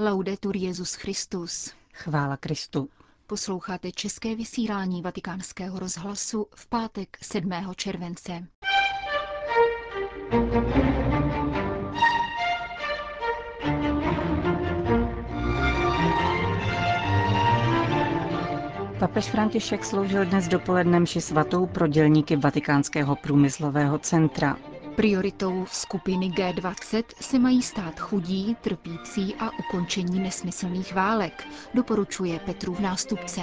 Laudetur Jezus Christus. Chvála Kristu. Posloucháte české vysílání Vatikánského rozhlasu v pátek 7. července. Papež František sloužil dnes dopolednem ši svatou pro dělníky Vatikánského průmyslového centra. Prioritou skupiny G20 se mají stát chudí, trpící a ukončení nesmyslných válek, doporučuje Petrův nástupce.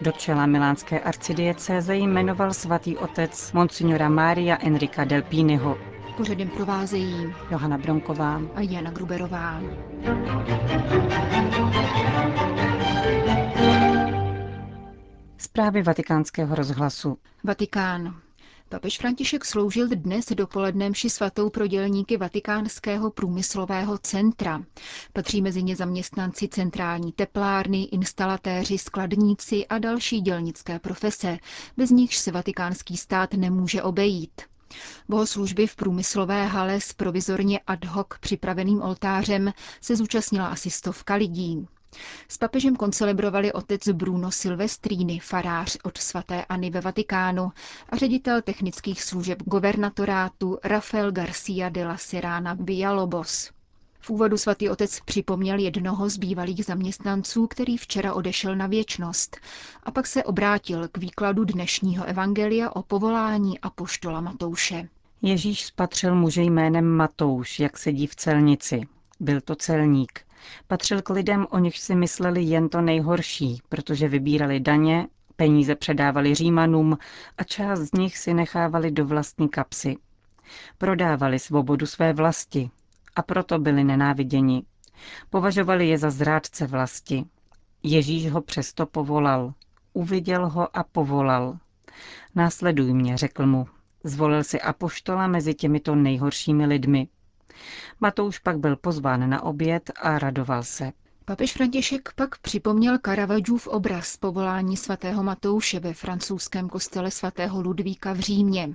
Do čela milánské arcidiecéze jmenoval svatý otec Monsignora Mária Enrika Delpínyho. Pořadem provázejí Johana Bronková a Jana Gruberová. Zprávy vatikánského rozhlasu. Vatikán. Papež František sloužil dnes dopolednem ši svatou pro dělníky Vatikánského průmyslového centra. Patří mezi ně zaměstnanci centrální teplárny, instalatéři, skladníci a další dělnické profese, bez nichž se vatikánský stát nemůže obejít. Bohoslužby v průmyslové hale s provizorně ad hoc připraveným oltářem se zúčastnila asi stovka lidí. S papežem koncelebrovali otec Bruno Silvestrini, farář od svatéAny ve Vatikánu a ředitel technických služeb guvernatorátu Rafael Garcia de la Serrana Villalobos. V úvodu svatý otec připomněl jednoho z bývalých zaměstnanců, který včera odešel na věčnost a pak se obrátil k výkladu dnešního evangelia o povolání apoštola Matouše. Ježíš spatřil muže jménem Matouš, jak sedí v celnici. Byl to celník. Patřil k lidem, o nich si mysleli jen to nejhorší, protože vybírali daně, peníze předávali římanům a část z nich si nechávali do vlastní kapsy. Prodávali svobodu své vlasti a proto byli nenáviděni. Považovali je za zrádce vlasti. Ježíš ho přesto povolal. Uviděl ho a povolal. Následuj mě, řekl mu. Zvolil si apoštola mezi těmito nejhoršími lidmi. Matouš pak byl pozván na oběd a radoval se. Papež František pak připomněl Caravaggioův obraz povolání svatého Matouše ve francouzském kostele svatého Ludvíka v Římě.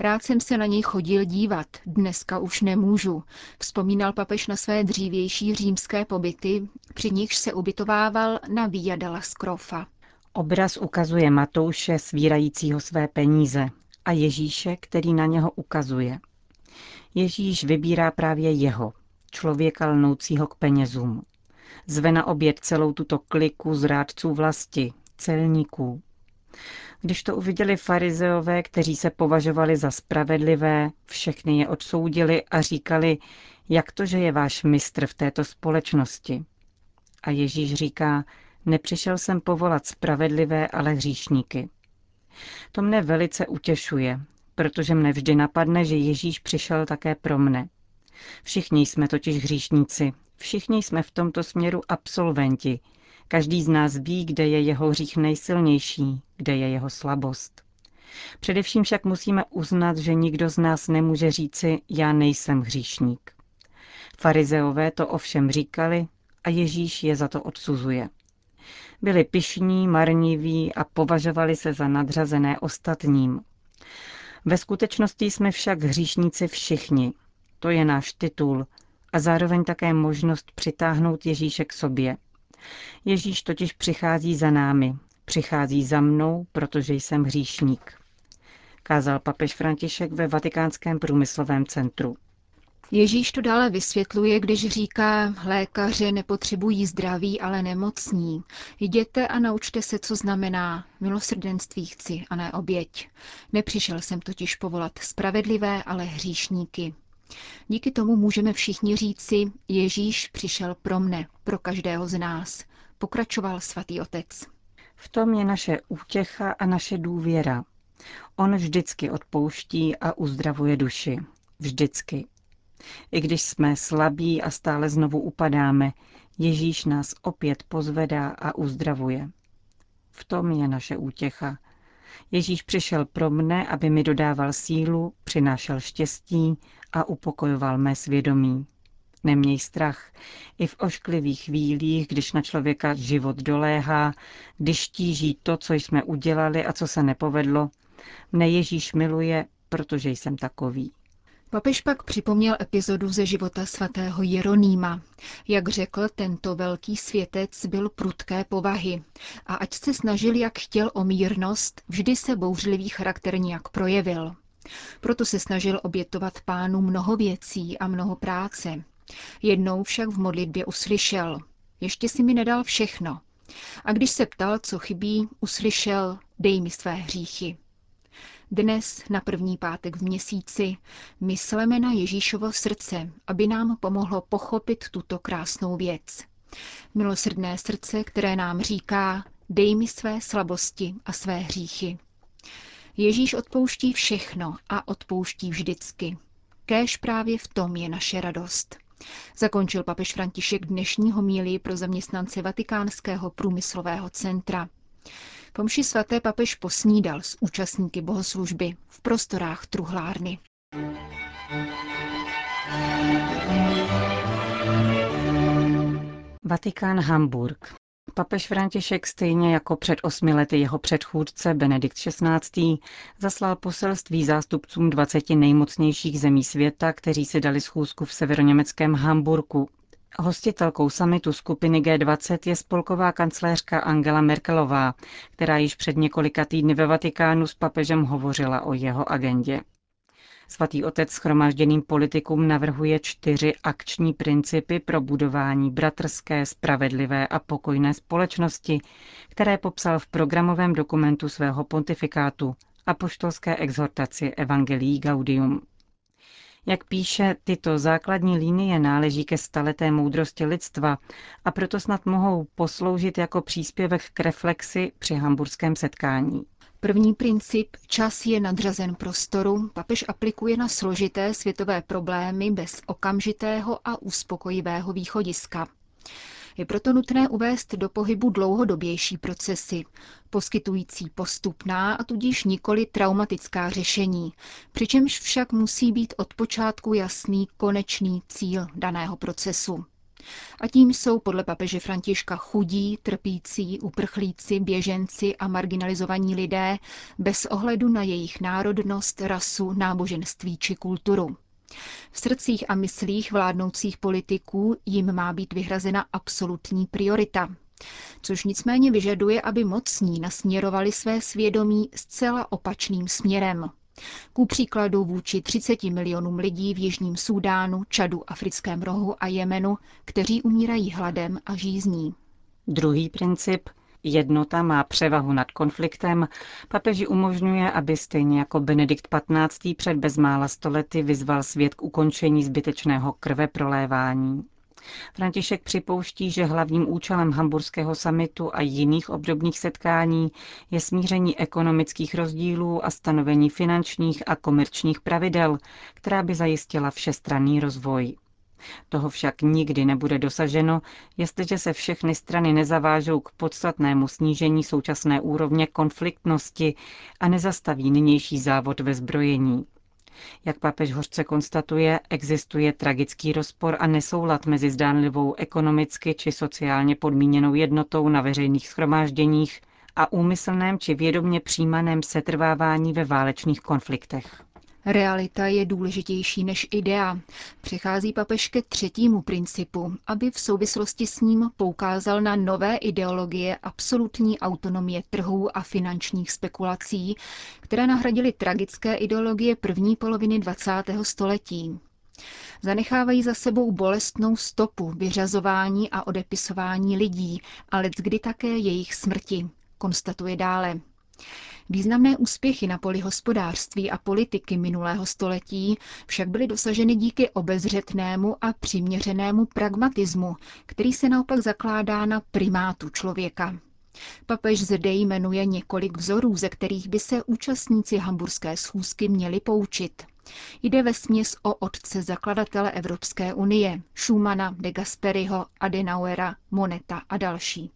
Rád jsem se na něj chodil dívat, dneska už nemůžu, vzpomínal papež na své dřívější římské pobyty, při nichž se ubytovával na Via della Scrofa. Obraz ukazuje Matouše svírajícího své peníze a Ježíše, který na něho ukazuje. Ježíš vybírá právě jeho, člověka lnoucího k penězům. Zve na oběd celou tuto kliku zrádců vlasti, celníků. Když to uviděli farizeové, kteří se považovali za spravedlivé, všechny je odsoudili a říkali, jak to, že je váš mistr v této společnosti. A Ježíš říká, nepřišel jsem povolat spravedlivé, ale hříšníky. To mne velice utěšuje, protože mne vždy napadne, že Ježíš přišel také pro mne. Všichni jsme totiž hříšníci, všichni jsme v tomto směru absolventi. Každý z nás ví, kde je jeho hřích nejsilnější, kde je jeho slabost. Především však musíme uznat, že nikdo z nás nemůže říci, já nejsem hříšník. Farizeové to ovšem říkali a Ježíš je za to odsuzuje. Byli pišní, marniví a považovali se za nadřazené ostatním. Ve skutečnosti jsme však hříšníci všichni. To je náš titul a zároveň také možnost přitáhnout Ježíše k sobě. Ježíš totiž přichází za námi, přichází za mnou, protože jsem hříšník. Kázal papež František ve Vatikánském průmyslovém centru. Ježíš to dále vysvětluje, když říká, lékaře nepotřebují zdraví, ale nemocní. Jděte a naučte se, co znamená milosrdenství chci a ne oběť. Nepřišel jsem totiž povolat spravedlivé, ale hříšníky. Díky tomu můžeme všichni říci, Ježíš přišel pro mne, pro každého z nás, pokračoval svatý otec. V tom je naše útěcha a naše důvěra. On vždycky odpouští a uzdravuje duši. Vždycky. I když jsme slabí a stále znovu upadáme, Ježíš nás opět pozvedá a uzdravuje. V tom je naše útěcha. Ježíš přišel pro mne, aby mi dodával sílu, přinášel štěstí a upokojoval mé svědomí. Neměj strach. I v ošklivých chvílích, když na člověka život doléhá, když tíží to, co jsme udělali a co se nepovedlo, mne Ježíš miluje, protože jsem takový. Papež pak připomněl epizodu ze života svatého Jeronýma. Jak řekl, tento velký světec byl prudké povahy a ať se snažil, jak chtěl o mírnost, vždy se bouřlivý charakter nějak projevil. Proto se snažil obětovat pánu mnoho věcí a mnoho práce. Jednou však v modlitbě uslyšel, ještě si mi nedal všechno. A když se ptal, co chybí, uslyšel, dej mi své hříchy. Dnes, na první pátek v měsíci, mysleme na Ježíšovo srdce, aby nám pomohlo pochopit tuto krásnou věc. Milosrdné srdce, které nám říká, dej mi své slabosti a své hříchy. Ježíš odpouští všechno a odpouští vždycky. Kéž právě v tom je naše radost. Zakončil papež František dnešní homílii pro zaměstnance Vatikánského průmyslového centra. Pomši svaté papež posnídal s účastníky bohoslužby v prostorách truhlárny. Vatikán Hamburg. Papež František stejně jako před osmi lety jeho předchůdce Benedikt XVI. zaslal poselství zástupcům 20 nejmocnějších zemí světa, kteří si dali schůzku v severoněmeckém Hamburgu. Hostitelkou samitu skupiny G20 je spolková kancléřka Angela Merkelová, která již před několika týdny ve Vatikánu s papežem hovořila o jeho agendě. Svatý otec schromažděným politikům navrhuje čtyři akční principy pro budování bratrské, spravedlivé a pokojné společnosti, které popsal v programovém dokumentu svého pontifikátu a poštolské exhortaci Evangelii Gaudium. Jak píše, tyto základní linie náleží ke staleté moudrosti lidstva a proto snad mohou posloužit jako příspěvek k reflexi při hamburském setkání. První princip, čas je nadřazen prostoru, papež aplikuje na složité světové problémy bez okamžitého a uspokojivého východiska. Je proto nutné uvést do pohybu dlouhodobější procesy, poskytující postupná a tudíž nikoli traumatická řešení, přičemž však musí být od počátku jasný konečný cíl daného procesu. A tím jsou podle papeže Františka chudí, trpící, uprchlíci, běženci a marginalizovaní lidé bez ohledu na jejich národnost, rasu, náboženství či kulturu. V srdcích a myslích vládnoucích politiků jim má být vyhrazena absolutní priorita, což nicméně vyžaduje, aby mocní nasměrovali své svědomí zcela opačným směrem. Ku příkladu vůči 30 milionům lidí v Jižním Súdánu, Čadu, Africkém rohu a Jemenu, kteří umírají hladem a žízní. Druhý princip Jednota má převahu nad konfliktem, papeži umožňuje, aby stejně jako Benedikt XV. před bezmála stolety vyzval svět k ukončení zbytečného krve prolévání. František připouští, že hlavním účelem hamburského samitu a jiných obdobných setkání je smíření ekonomických rozdílů a stanovení finančních a komerčních pravidel, která by zajistila všestranný rozvoj. Toho však nikdy nebude dosaženo, jestliže se všechny strany nezavážou k podstatnému snížení současné úrovně konfliktnosti a nezastaví nynější závod ve zbrojení. Jak papež hořce konstatuje, existuje tragický rozpor a nesoulad mezi zdánlivou ekonomicky či sociálně podmíněnou jednotou na veřejných schromážděních a úmyslném či vědomně přijímaném setrvávání ve válečných konfliktech. Realita je důležitější než idea. Přechází papež ke třetímu principu, aby v souvislosti s ním poukázal na nové ideologie absolutní autonomie trhů a finančních spekulací, které nahradily tragické ideologie první poloviny 20. století. Zanechávají za sebou bolestnou stopu vyřazování a odepisování lidí, ale kdy také jejich smrti, konstatuje dále. Významné úspěchy na poli hospodářství a politiky minulého století však byly dosaženy díky obezřetnému a přiměřenému pragmatismu, který se naopak zakládá na primátu člověka. Papež zde jmenuje několik vzorů, ze kterých by se účastníci hamburské schůzky měli poučit. Jde ve směs o otce zakladatele Evropské unie, Schumana, de Gasperiho, Adenauera, Moneta a další.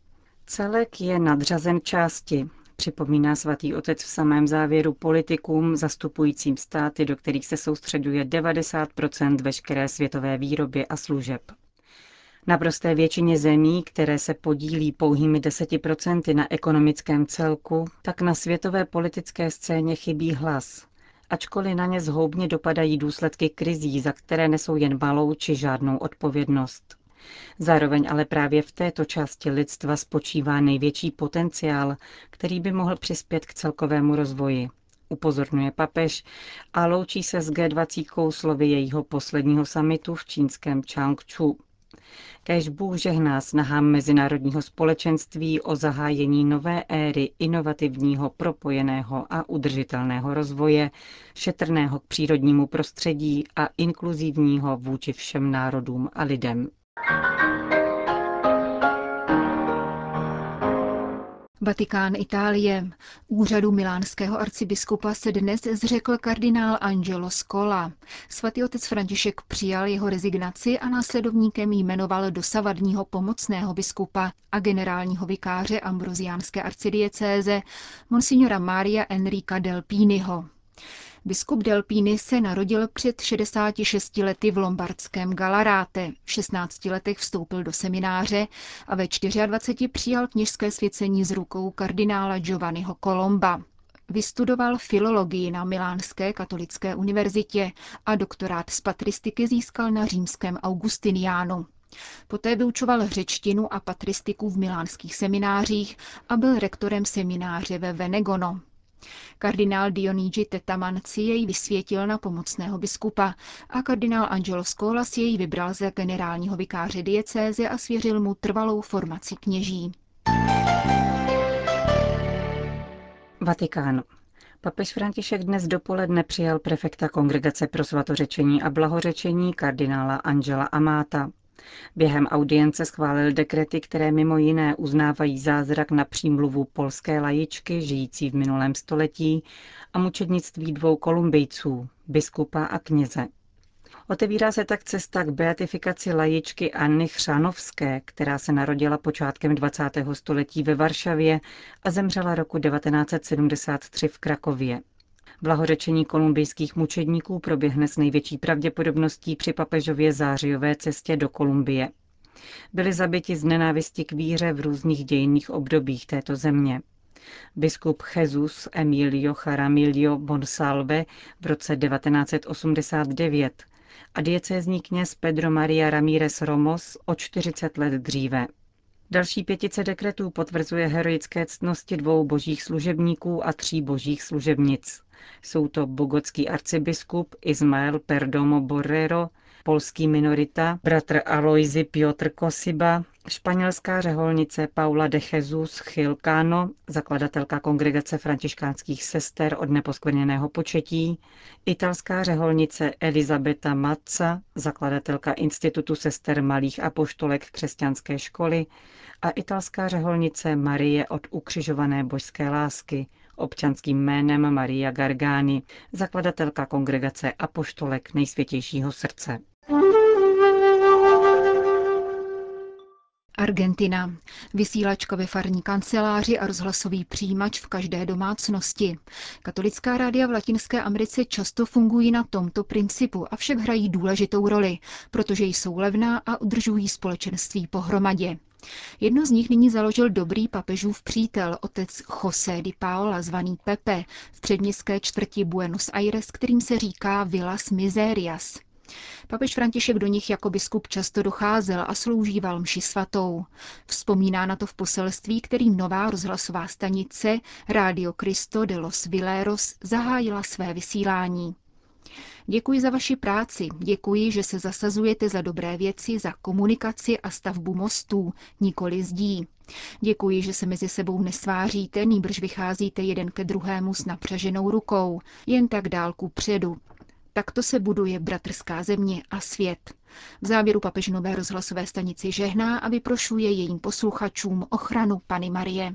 Celek je nadřazen části, připomíná svatý otec v samém závěru politikům zastupujícím státy, do kterých se soustředuje 90% veškeré světové výroby a služeb. Na prosté většině zemí, které se podílí pouhými 10% na ekonomickém celku, tak na světové politické scéně chybí hlas. ačkoliv na ně zhoubně dopadají důsledky krizí, za které nesou jen malou či žádnou odpovědnost. Zároveň ale právě v této části lidstva spočívá největší potenciál, který by mohl přispět k celkovému rozvoji. Upozorňuje papež a loučí se s G20 slovy jejího posledního samitu v čínském Changchu. Kéž Bůh žehná snahám mezinárodního společenství o zahájení nové éry inovativního, propojeného a udržitelného rozvoje, šetrného k přírodnímu prostředí a inkluzivního vůči všem národům a lidem. Vatikán Itálie. Úřadu milánského arcibiskupa se dnes zřekl kardinál Angelo Scola. Svatý otec František přijal jeho rezignaci a následovníkem jmenoval dosavadního pomocného biskupa a generálního vikáře ambroziánské arcidiecéze monsignora Maria Enrica del Pínyho. Biskup Delpíny se narodil před 66 lety v lombardském Galaráte. V 16 letech vstoupil do semináře a ve 24 přijal kněžské svěcení z rukou kardinála Giovanniho Colomba. Vystudoval filologii na Milánské katolické univerzitě a doktorát z patristiky získal na římském Augustiniánu. Poté vyučoval řečtinu a patristiku v milánských seminářích a byl rektorem semináře ve Venegono. Kardinál Dionigi Tetamanci jej vysvětil na pomocného biskupa a kardinál Angelo Scola si jej vybral za generálního vikáře diecéze a svěřil mu trvalou formaci kněží. Vatikán. Papež František dnes dopoledne přijal prefekta Kongregace pro svatořečení a blahořečení kardinála Angela Amáta. Během audience schválil dekrety, které mimo jiné uznávají zázrak na přímluvu polské lajičky žijící v minulém století a mučednictví dvou kolumbijců, biskupa a kněze. Otevírá se tak cesta k beatifikaci lajičky Anny Chřanovské, která se narodila počátkem 20. století ve Varšavě a zemřela roku 1973 v Krakově. Blahořečení kolumbijských mučedníků proběhne s největší pravděpodobností při papežově zářijové cestě do Kolumbie. Byli zabiti z nenávisti k víře v různých dějinných obdobích této země. Biskup Jesus Emilio Jaramillo Bonsalve v roce 1989 a diecézní kněz Pedro Maria Ramírez Romos o 40 let dříve. Další pětice dekretů potvrzuje heroické ctnosti dvou božích služebníků a tří božích služebnic. Jsou to bogotský arcibiskup Ismael Perdomo Borrero, polský minorita, bratr Aloisi Piotr Kosiba, španělská řeholnice Paula de Jesus Chilcano, zakladatelka kongregace františkánských sester od neposkvrněného početí, italská řeholnice Elizabeta Mazza, zakladatelka Institutu sester malých apoštolek křesťanské školy a italská řeholnice Marie od ukřižované božské lásky, občanským jménem Maria Gargani, zakladatelka kongregace Apoštolek nejsvětějšího srdce. Argentina. Vysílačka ve farní kanceláři a rozhlasový přijímač v každé domácnosti. Katolická rádia v Latinské Americe často fungují na tomto principu, avšak hrají důležitou roli, protože jsou levná a udržují společenství pohromadě. Jedno z nich nyní založil dobrý papežův přítel, otec José di Paola, zvaný Pepe, v předměstské čtvrti Buenos Aires, kterým se říká Villas Miserias. Papež František do nich jako biskup často docházel a sloužíval mši svatou. Vzpomíná na to v poselství, kterým nová rozhlasová stanice Radio Cristo de los Vileros zahájila své vysílání. Děkuji za vaši práci, děkuji, že se zasazujete za dobré věci, za komunikaci a stavbu mostů, nikoli zdí. Děkuji, že se mezi sebou nesváříte, nýbrž vycházíte jeden ke druhému s napřaženou rukou, jen tak dálku předu. Takto se buduje bratrská země a svět. V závěru papež nové rozhlasové stanici žehná a vyprošuje jejím posluchačům ochranu Pany Marie.